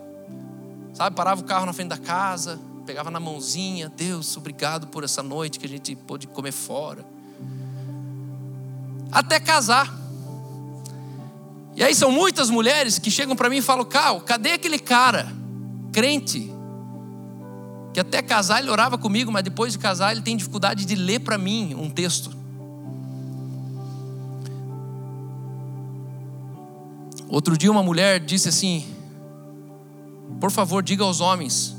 [SPEAKER 1] Sabe, parava o carro na frente da casa, pegava na mãozinha, Deus, obrigado por essa noite que a gente pôde comer fora. Até casar. E aí são muitas mulheres que chegam para mim e falam: Cal, cadê aquele cara, crente, que até casar ele orava comigo, mas depois de casar ele tem dificuldade de ler para mim um texto. Outro dia uma mulher disse assim: Por favor, diga aos homens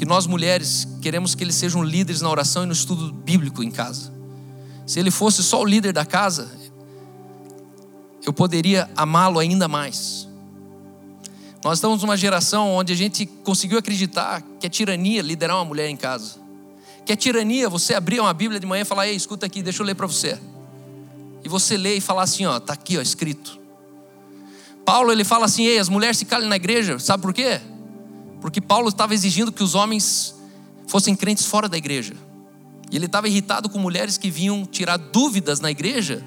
[SPEAKER 1] que nós mulheres queremos que eles sejam líderes na oração e no estudo bíblico em casa. Se ele fosse só o líder da casa, eu poderia amá-lo ainda mais. Nós estamos numa geração onde a gente conseguiu acreditar que é tirania liderar uma mulher em casa. Que é tirania você abrir uma Bíblia de manhã e falar: "Ei, escuta aqui, deixa eu ler para você". E você lê e falar assim, ó, tá aqui, ó, escrito. Paulo ele fala assim: "Ei, as mulheres se calem na igreja". Sabe por quê? Porque Paulo estava exigindo que os homens fossem crentes fora da igreja. E ele estava irritado com mulheres que vinham tirar dúvidas na igreja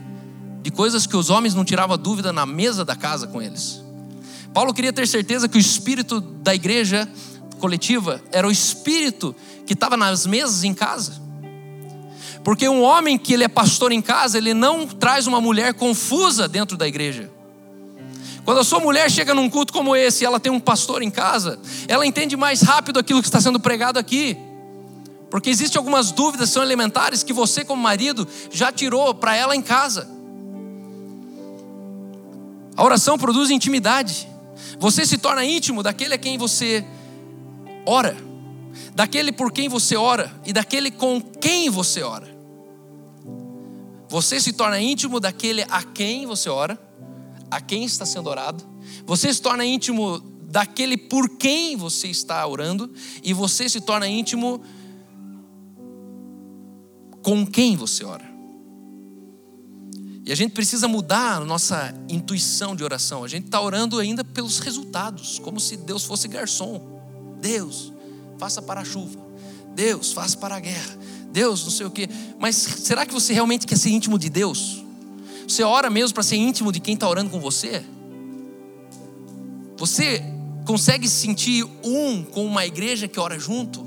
[SPEAKER 1] de coisas que os homens não tiravam dúvida na mesa da casa com eles. Paulo queria ter certeza que o espírito da igreja coletiva era o espírito que estava nas mesas em casa. Porque um homem que ele é pastor em casa, ele não traz uma mulher confusa dentro da igreja. Quando a sua mulher chega num culto como esse e ela tem um pastor em casa, ela entende mais rápido aquilo que está sendo pregado aqui. Porque existem algumas dúvidas que são elementares que você, como marido, já tirou para ela em casa. A oração produz intimidade. Você se torna íntimo daquele a quem você ora, daquele por quem você ora e daquele com quem você ora. Você se torna íntimo daquele a quem você ora a quem está sendo orado, você se torna íntimo daquele por quem você está orando, e você se torna íntimo com quem você ora. E a gente precisa mudar a nossa intuição de oração. A gente está orando ainda pelos resultados, como se Deus fosse garçom. Deus, faça para a chuva. Deus, faça para a guerra. Deus, não sei o quê. Mas será que você realmente quer ser íntimo de Deus? Você ora mesmo para ser íntimo de quem está orando com você? Você consegue se sentir um com uma igreja que ora junto?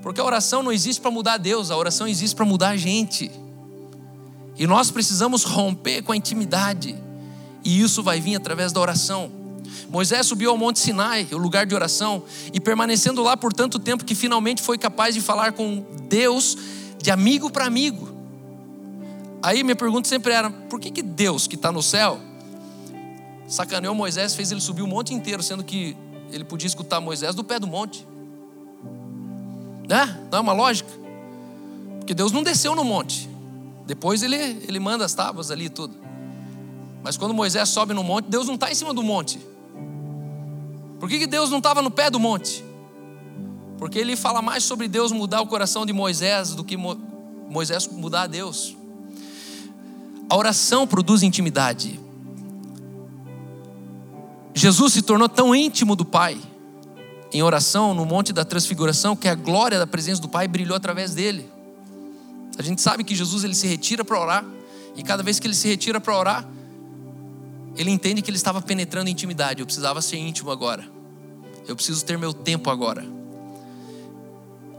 [SPEAKER 1] Porque a oração não existe para mudar Deus, a oração existe para mudar a gente. E nós precisamos romper com a intimidade. E isso vai vir através da oração. Moisés subiu ao Monte Sinai, o lugar de oração, e permanecendo lá por tanto tempo que finalmente foi capaz de falar com Deus de amigo para amigo. Aí minha pergunta sempre era: por que, que Deus que está no céu sacaneou Moisés, fez ele subir o monte inteiro, sendo que ele podia escutar Moisés do pé do monte? Né? Não é uma lógica? Porque Deus não desceu no monte, depois ele, ele manda as tábuas ali e tudo. Mas quando Moisés sobe no monte, Deus não está em cima do monte. Por que, que Deus não estava no pé do monte? Porque ele fala mais sobre Deus mudar o coração de Moisés do que Moisés mudar a Deus. A oração produz intimidade. Jesus se tornou tão íntimo do Pai em oração no Monte da Transfiguração que a glória da presença do Pai brilhou através dele. A gente sabe que Jesus ele se retira para orar, e cada vez que ele se retira para orar, ele entende que ele estava penetrando intimidade. Eu precisava ser íntimo agora. Eu preciso ter meu tempo agora.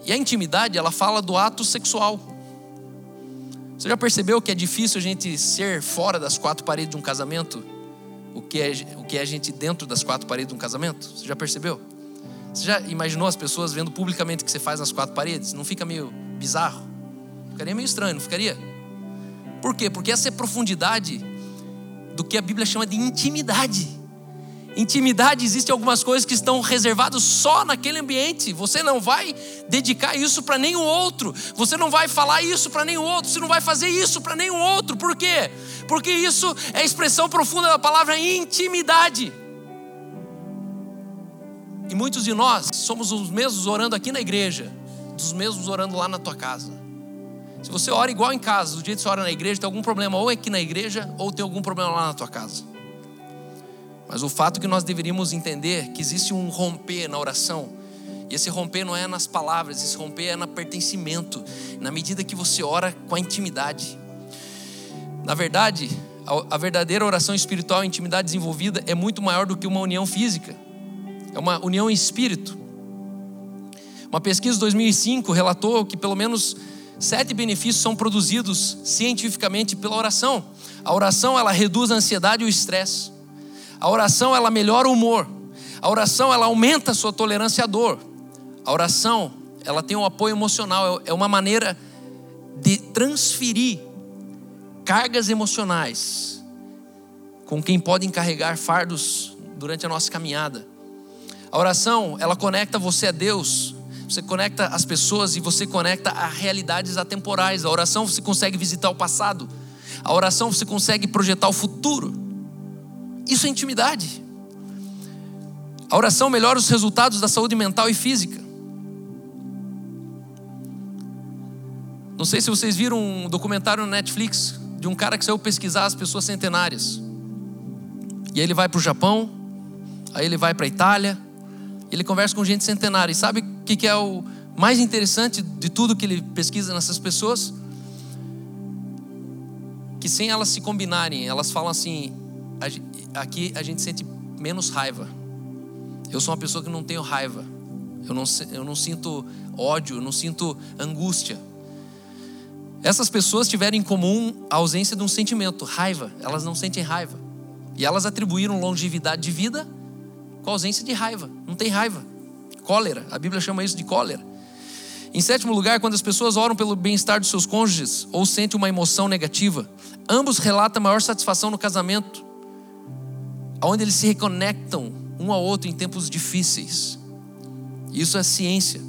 [SPEAKER 1] E a intimidade, ela fala do ato sexual. Você já percebeu que é difícil a gente ser fora das quatro paredes de um casamento? O que é, o que é a gente dentro das quatro paredes de um casamento? Você já percebeu? Você já imaginou as pessoas vendo publicamente o que você faz nas quatro paredes? Não fica meio bizarro? Ficaria meio estranho, não ficaria? Por quê? Porque essa é profundidade do que a Bíblia chama de intimidade. Intimidade, existem algumas coisas que estão reservadas só naquele ambiente. Você não vai dedicar isso para nenhum outro. Você não vai falar isso para nenhum outro. Você não vai fazer isso para nenhum outro. Por quê? Porque isso é a expressão profunda da palavra intimidade. E muitos de nós somos os mesmos orando aqui na igreja, dos mesmos orando lá na tua casa. Se você ora igual em casa, do jeito que você ora na igreja, tem algum problema ou aqui na igreja ou tem algum problema lá na tua casa. Mas o fato que nós deveríamos entender que existe um romper na oração. E esse romper não é nas palavras, esse romper é no pertencimento, na medida que você ora com a intimidade. Na verdade, a verdadeira oração espiritual e intimidade desenvolvida é muito maior do que uma união física. É uma união em espírito. Uma pesquisa de 2005 relatou que pelo menos Sete benefícios são produzidos cientificamente pela oração. A oração ela reduz a ansiedade e o estresse. A oração ela melhora o humor. A oração ela aumenta a sua tolerância à dor. A oração ela tem um apoio emocional, é uma maneira de transferir cargas emocionais com quem podem carregar fardos durante a nossa caminhada. A oração, ela conecta você a Deus você conecta as pessoas e você conecta a realidades atemporais. A oração você consegue visitar o passado. A oração você consegue projetar o futuro. Isso é intimidade. A oração melhora os resultados da saúde mental e física. Não sei se vocês viram um documentário no Netflix de um cara que saiu pesquisar as pessoas centenárias. E aí ele vai para o Japão, aí ele vai para a Itália, ele conversa com gente centenária. E sabe o que é o mais interessante de tudo que ele pesquisa nessas pessoas? Que sem elas se combinarem, elas falam assim: aqui a gente sente menos raiva. Eu sou uma pessoa que não tenho raiva. Eu não, eu não sinto ódio, eu não sinto angústia. Essas pessoas tiveram em comum a ausência de um sentimento, raiva. Elas não sentem raiva. E elas atribuíram longevidade de vida com ausência de raiva. Não tem raiva. Cólera. A Bíblia chama isso de cólera. Em sétimo lugar, quando as pessoas oram pelo bem-estar dos seus cônjuges ou sentem uma emoção negativa, ambos relatam maior satisfação no casamento, onde eles se reconectam um ao outro em tempos difíceis. Isso é ciência.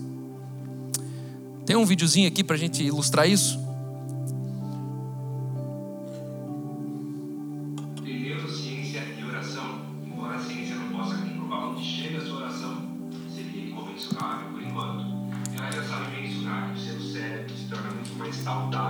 [SPEAKER 1] Tem um videozinho aqui para a gente ilustrar isso.
[SPEAKER 2] saudável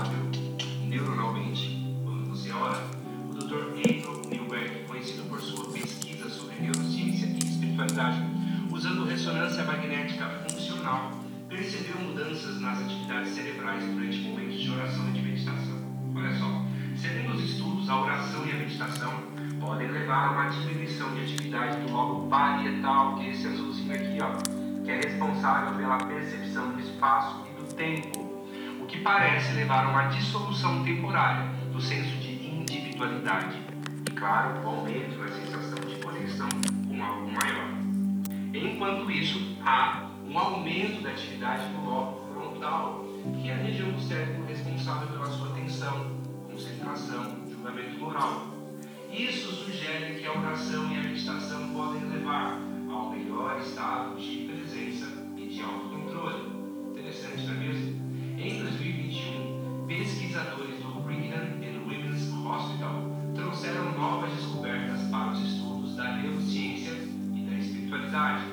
[SPEAKER 2] esse azulzinho aqui, ó, que é responsável pela percepção do espaço e do tempo, o que parece levar a uma dissolução temporária do senso de individualidade e, claro, o aumento da sensação de conexão com algo maior. Enquanto isso, há um aumento da atividade do lobo frontal, que é a região do cérebro responsável pela sua atenção, concentração, julgamento moral. Isso sugere que a oração e a meditação podem levar ao melhor estado de presença e de autocontrole. Interessante, não é mesmo? Em 2021, pesquisadores do Brigham and Women's Hospital trouxeram novas descobertas para os estudos da neurociência e da espiritualidade.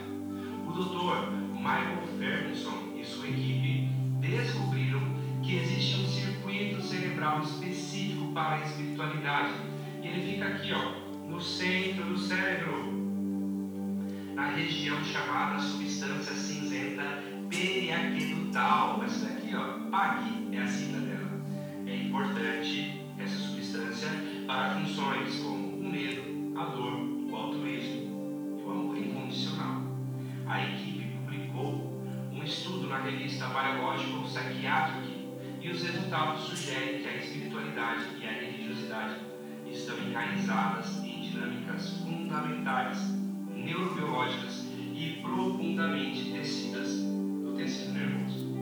[SPEAKER 2] O Dr. Michael Ferguson e sua equipe descobriram que existe um circuito cerebral específico para a espiritualidade. E ele fica aqui, ó, no centro do cérebro, na região chamada substância cinzenta periaquedutal. Essa daqui, ó, PAG, é a sigla dela. É importante essa substância para funções como o medo, a dor, o altruísmo e o amor incondicional. A equipe publicou um estudo na revista Biological Psychiatric e os resultados sugerem que a espiritualidade e a religiosidade estão enraizadas em dinâmicas fundamentais, neurobiológicas e profundamente tecidas no tecido nervoso.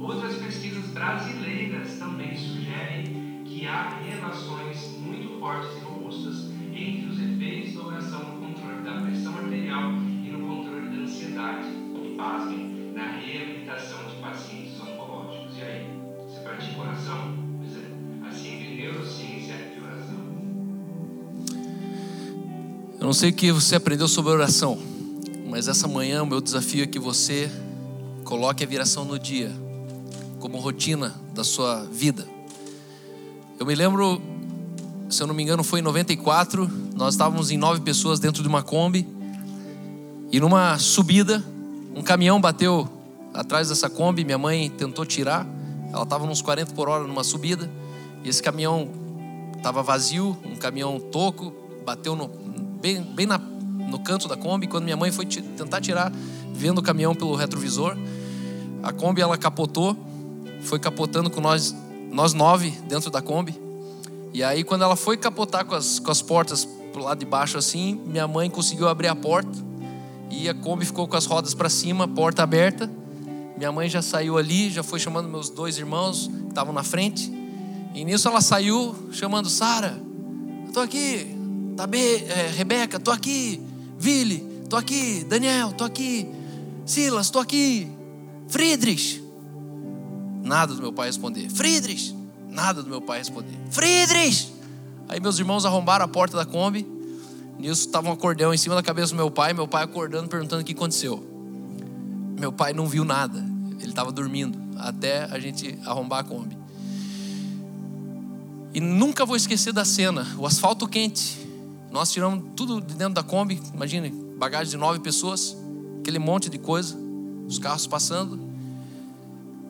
[SPEAKER 2] Outras pesquisas brasileiras também sugerem que há relações muito fortes e robustas entre os efeitos da oração no controle da pressão arterial e no controle da ansiedade. E pasmem, na reabilitação de pacientes oncológicos. E aí, você pratica oração?
[SPEAKER 1] Não sei o que você aprendeu sobre oração, mas essa manhã o meu desafio é que você coloque a viração no dia como rotina da sua vida. Eu me lembro, se eu não me engano, foi em 94, nós estávamos em nove pessoas dentro de uma Kombi e numa subida, um caminhão bateu atrás dessa Kombi, minha mãe tentou tirar, ela estava uns 40 por hora numa subida, e esse caminhão estava vazio, um caminhão toco, bateu no, bem, bem na, no canto da Kombi, quando minha mãe foi tentar tirar, vendo o caminhão pelo retrovisor, a Kombi ela capotou, foi capotando com nós, nós nove dentro da Kombi. E aí, quando ela foi capotar com as, com as portas pro lado de baixo assim, minha mãe conseguiu abrir a porta e a Kombi ficou com as rodas para cima, porta aberta. Minha mãe já saiu ali, já foi chamando meus dois irmãos que estavam na frente. E nisso ela saiu chamando Sara, tô aqui, tá bem, é, Rebeca, tô aqui, Vili, tô aqui, Daniel, tô aqui, Silas, tô aqui, Friedrich. Nada do meu pai responder. Friedrich! Nada do meu pai responder. Friedrich! Aí meus irmãos arrombaram a porta da Kombi. Nisso estava um acordeão em cima da cabeça do meu pai. Meu pai acordando, perguntando o que aconteceu. Meu pai não viu nada. Ele estava dormindo até a gente arrombar a Kombi. E nunca vou esquecer da cena. O asfalto quente. Nós tiramos tudo de dentro da Kombi. Imagine, bagagem de nove pessoas. Aquele monte de coisa. Os carros passando.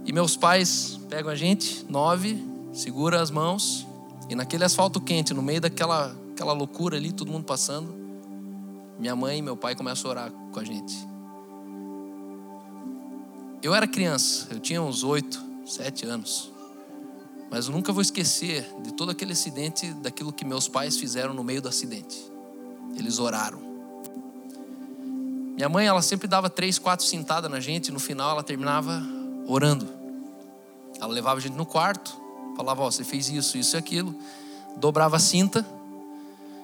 [SPEAKER 1] E meus pais pegam a gente, nove, segura as mãos, e naquele asfalto quente, no meio daquela aquela loucura ali, todo mundo passando, minha mãe e meu pai começam a orar com a gente. Eu era criança, eu tinha uns oito, sete anos, mas eu nunca vou esquecer de todo aquele acidente, daquilo que meus pais fizeram no meio do acidente. Eles oraram. Minha mãe, ela sempre dava três, quatro cintadas na gente, e no final ela terminava orando. Ela levava a gente no quarto, falava: Ó, você fez isso, isso e aquilo. Dobrava a cinta,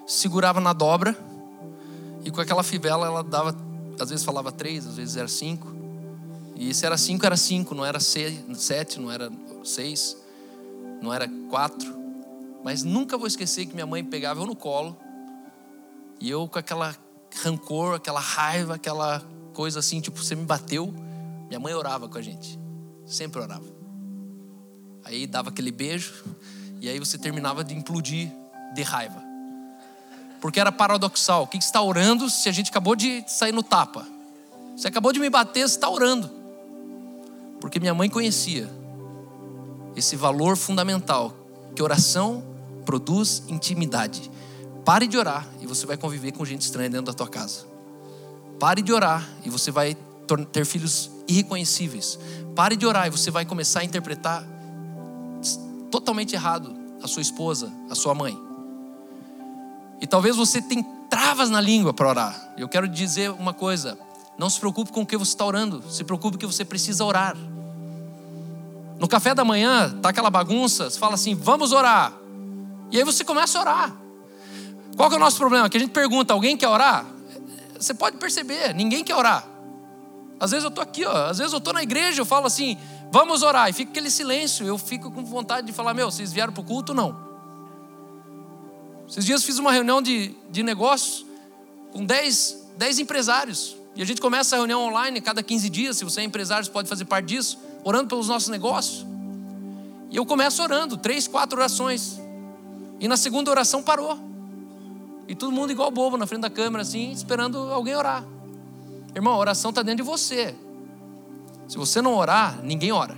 [SPEAKER 1] segurava na dobra, e com aquela fivela ela dava, às vezes falava três, às vezes era cinco. E se era cinco, era cinco, não era sete, não era seis, não era quatro. Mas nunca vou esquecer que minha mãe pegava eu no colo, e eu com aquela rancor, aquela raiva, aquela coisa assim, tipo, você me bateu. Minha mãe orava com a gente. Sempre orava. Aí dava aquele beijo, e aí você terminava de implodir de raiva. Porque era paradoxal. O que você está orando se a gente acabou de sair no tapa? Você acabou de me bater, você está orando. Porque minha mãe conhecia esse valor fundamental que oração produz intimidade. Pare de orar e você vai conviver com gente estranha dentro da tua casa. Pare de orar e você vai ter filhos irreconhecíveis. Pare de orar e você vai começar a interpretar totalmente errado a sua esposa, a sua mãe. E talvez você tenha travas na língua para orar. Eu quero dizer uma coisa: não se preocupe com o que você está orando, se preocupe com o que você precisa orar. No café da manhã, tá aquela bagunça, você fala assim, vamos orar. E aí você começa a orar. Qual é o nosso problema? Que a gente pergunta, alguém quer orar? Você pode perceber, ninguém quer orar. Às vezes eu estou aqui, ó, às vezes eu estou na igreja, eu falo assim, vamos orar, e fica aquele silêncio, eu fico com vontade de falar, meu, vocês vieram para o culto? Não. Esses dias fiz uma reunião de, de negócios com 10, 10 empresários. E a gente começa a reunião online cada 15 dias. Se você é empresário, você pode fazer parte disso, orando pelos nossos negócios. E eu começo orando, três, quatro orações. E na segunda oração parou. E todo mundo igual bobo na frente da câmera, assim, esperando alguém orar. Irmão, a oração está dentro de você. Se você não orar, ninguém ora.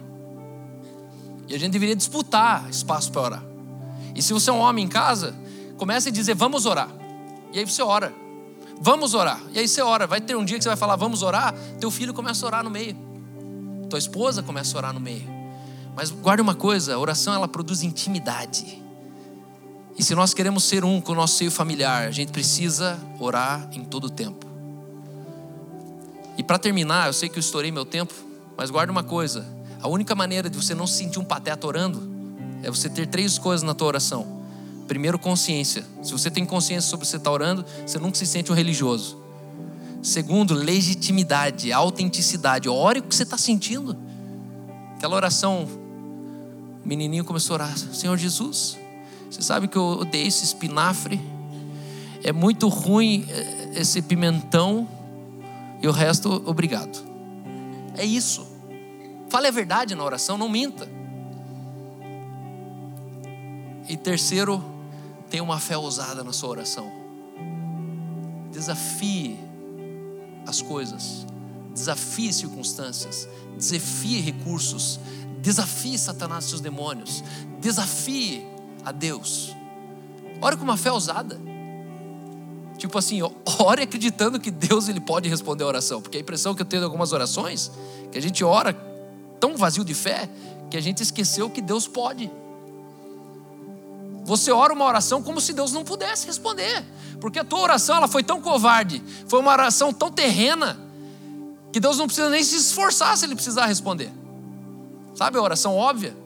[SPEAKER 1] E a gente deveria disputar espaço para orar. E se você é um homem em casa, Comece a dizer, vamos orar. E aí você ora. Vamos orar. E aí você ora. Vai ter um dia que você vai falar, vamos orar. Teu filho começa a orar no meio. Tua esposa começa a orar no meio. Mas guarde uma coisa: a oração ela produz intimidade. E se nós queremos ser um com o nosso seio familiar, a gente precisa orar em todo o tempo. E para terminar, eu sei que eu estourei meu tempo, mas guarde uma coisa: a única maneira de você não se sentir um pateta orando é você ter três coisas na tua oração Primeiro, consciência. Se você tem consciência sobre o que você está orando, você nunca se sente um religioso. Segundo, legitimidade, autenticidade. Ore o que você está sentindo. Aquela oração, o menininho começou a orar: Senhor Jesus, você sabe que eu odeio esse espinafre, é muito ruim eh, esse pimentão, e o resto, obrigado. É isso. Fale a verdade na oração, não minta. E terceiro, Tenha uma fé ousada na sua oração. Desafie as coisas. Desafie circunstâncias. Desafie recursos. Desafie Satanás e seus demônios. Desafie a Deus. Ore com uma fé ousada. Tipo assim, ore acreditando que Deus ele pode responder a oração. Porque a impressão que eu tenho de algumas orações, que a gente ora tão vazio de fé, que a gente esqueceu que Deus pode. Você ora uma oração como se Deus não pudesse responder, porque a tua oração ela foi tão covarde, foi uma oração tão terrena, que Deus não precisa nem se esforçar se Ele precisar responder. Sabe a oração óbvia?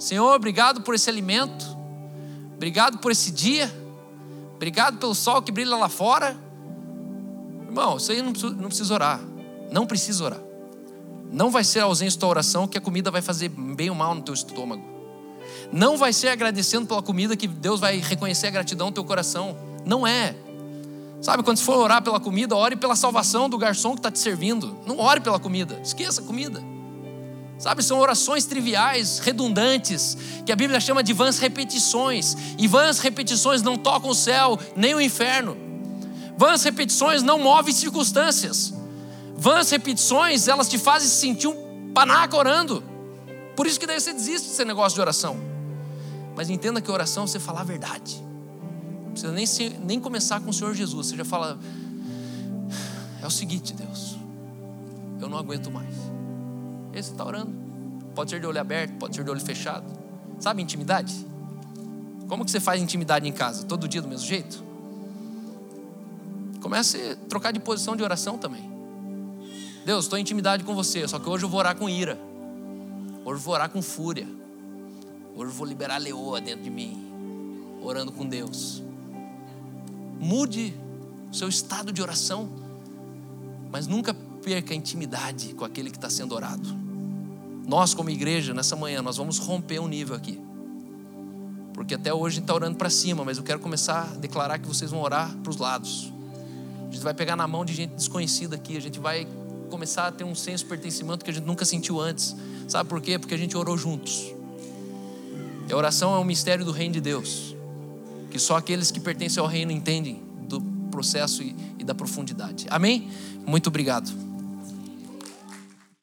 [SPEAKER 1] Senhor, obrigado por esse alimento, obrigado por esse dia, obrigado pelo sol que brilha lá fora. Irmão, isso aí não precisa, não precisa orar, não precisa orar. Não vai ser ausência da oração que a comida vai fazer bem ou mal no teu estômago. Não vai ser agradecendo pela comida que Deus vai reconhecer a gratidão no teu coração. Não é. Sabe, quando você for orar pela comida, ore pela salvação do garçom que está te servindo. Não ore pela comida, esqueça a comida. Sabe, são orações triviais, redundantes, que a Bíblia chama de vãs repetições. E vãs repetições não tocam o céu nem o inferno. Vãs repetições não movem circunstâncias. Vãs repetições, elas te fazem se sentir um panaca orando. Por isso que daí você desiste desse negócio de oração. Mas entenda que oração é você falar a verdade. Não precisa nem, nem começar com o Senhor Jesus. Você já fala: É o seguinte, Deus, eu não aguento mais. E aí você está orando. Pode ser de olho aberto, pode ser de olho fechado. Sabe intimidade? Como que você faz intimidade em casa? Todo dia do mesmo jeito? Comece a trocar de posição de oração também. Deus, estou em intimidade com você, só que hoje eu vou orar com ira. Hoje vou orar com fúria. Hoje vou liberar leoa dentro de mim, orando com Deus. Mude o seu estado de oração, mas nunca perca a intimidade com aquele que está sendo orado. Nós, como igreja, nessa manhã, nós vamos romper um nível aqui. Porque até hoje a gente está orando para cima, mas eu quero começar a declarar que vocês vão orar para os lados. A gente vai pegar na mão de gente desconhecida aqui, a gente vai começar a ter um senso de pertencimento que a gente nunca sentiu antes. Sabe por quê? Porque a gente orou juntos. E a oração é um mistério do reino de Deus, que só aqueles que pertencem ao reino entendem do processo e, e da profundidade. Amém? Muito obrigado.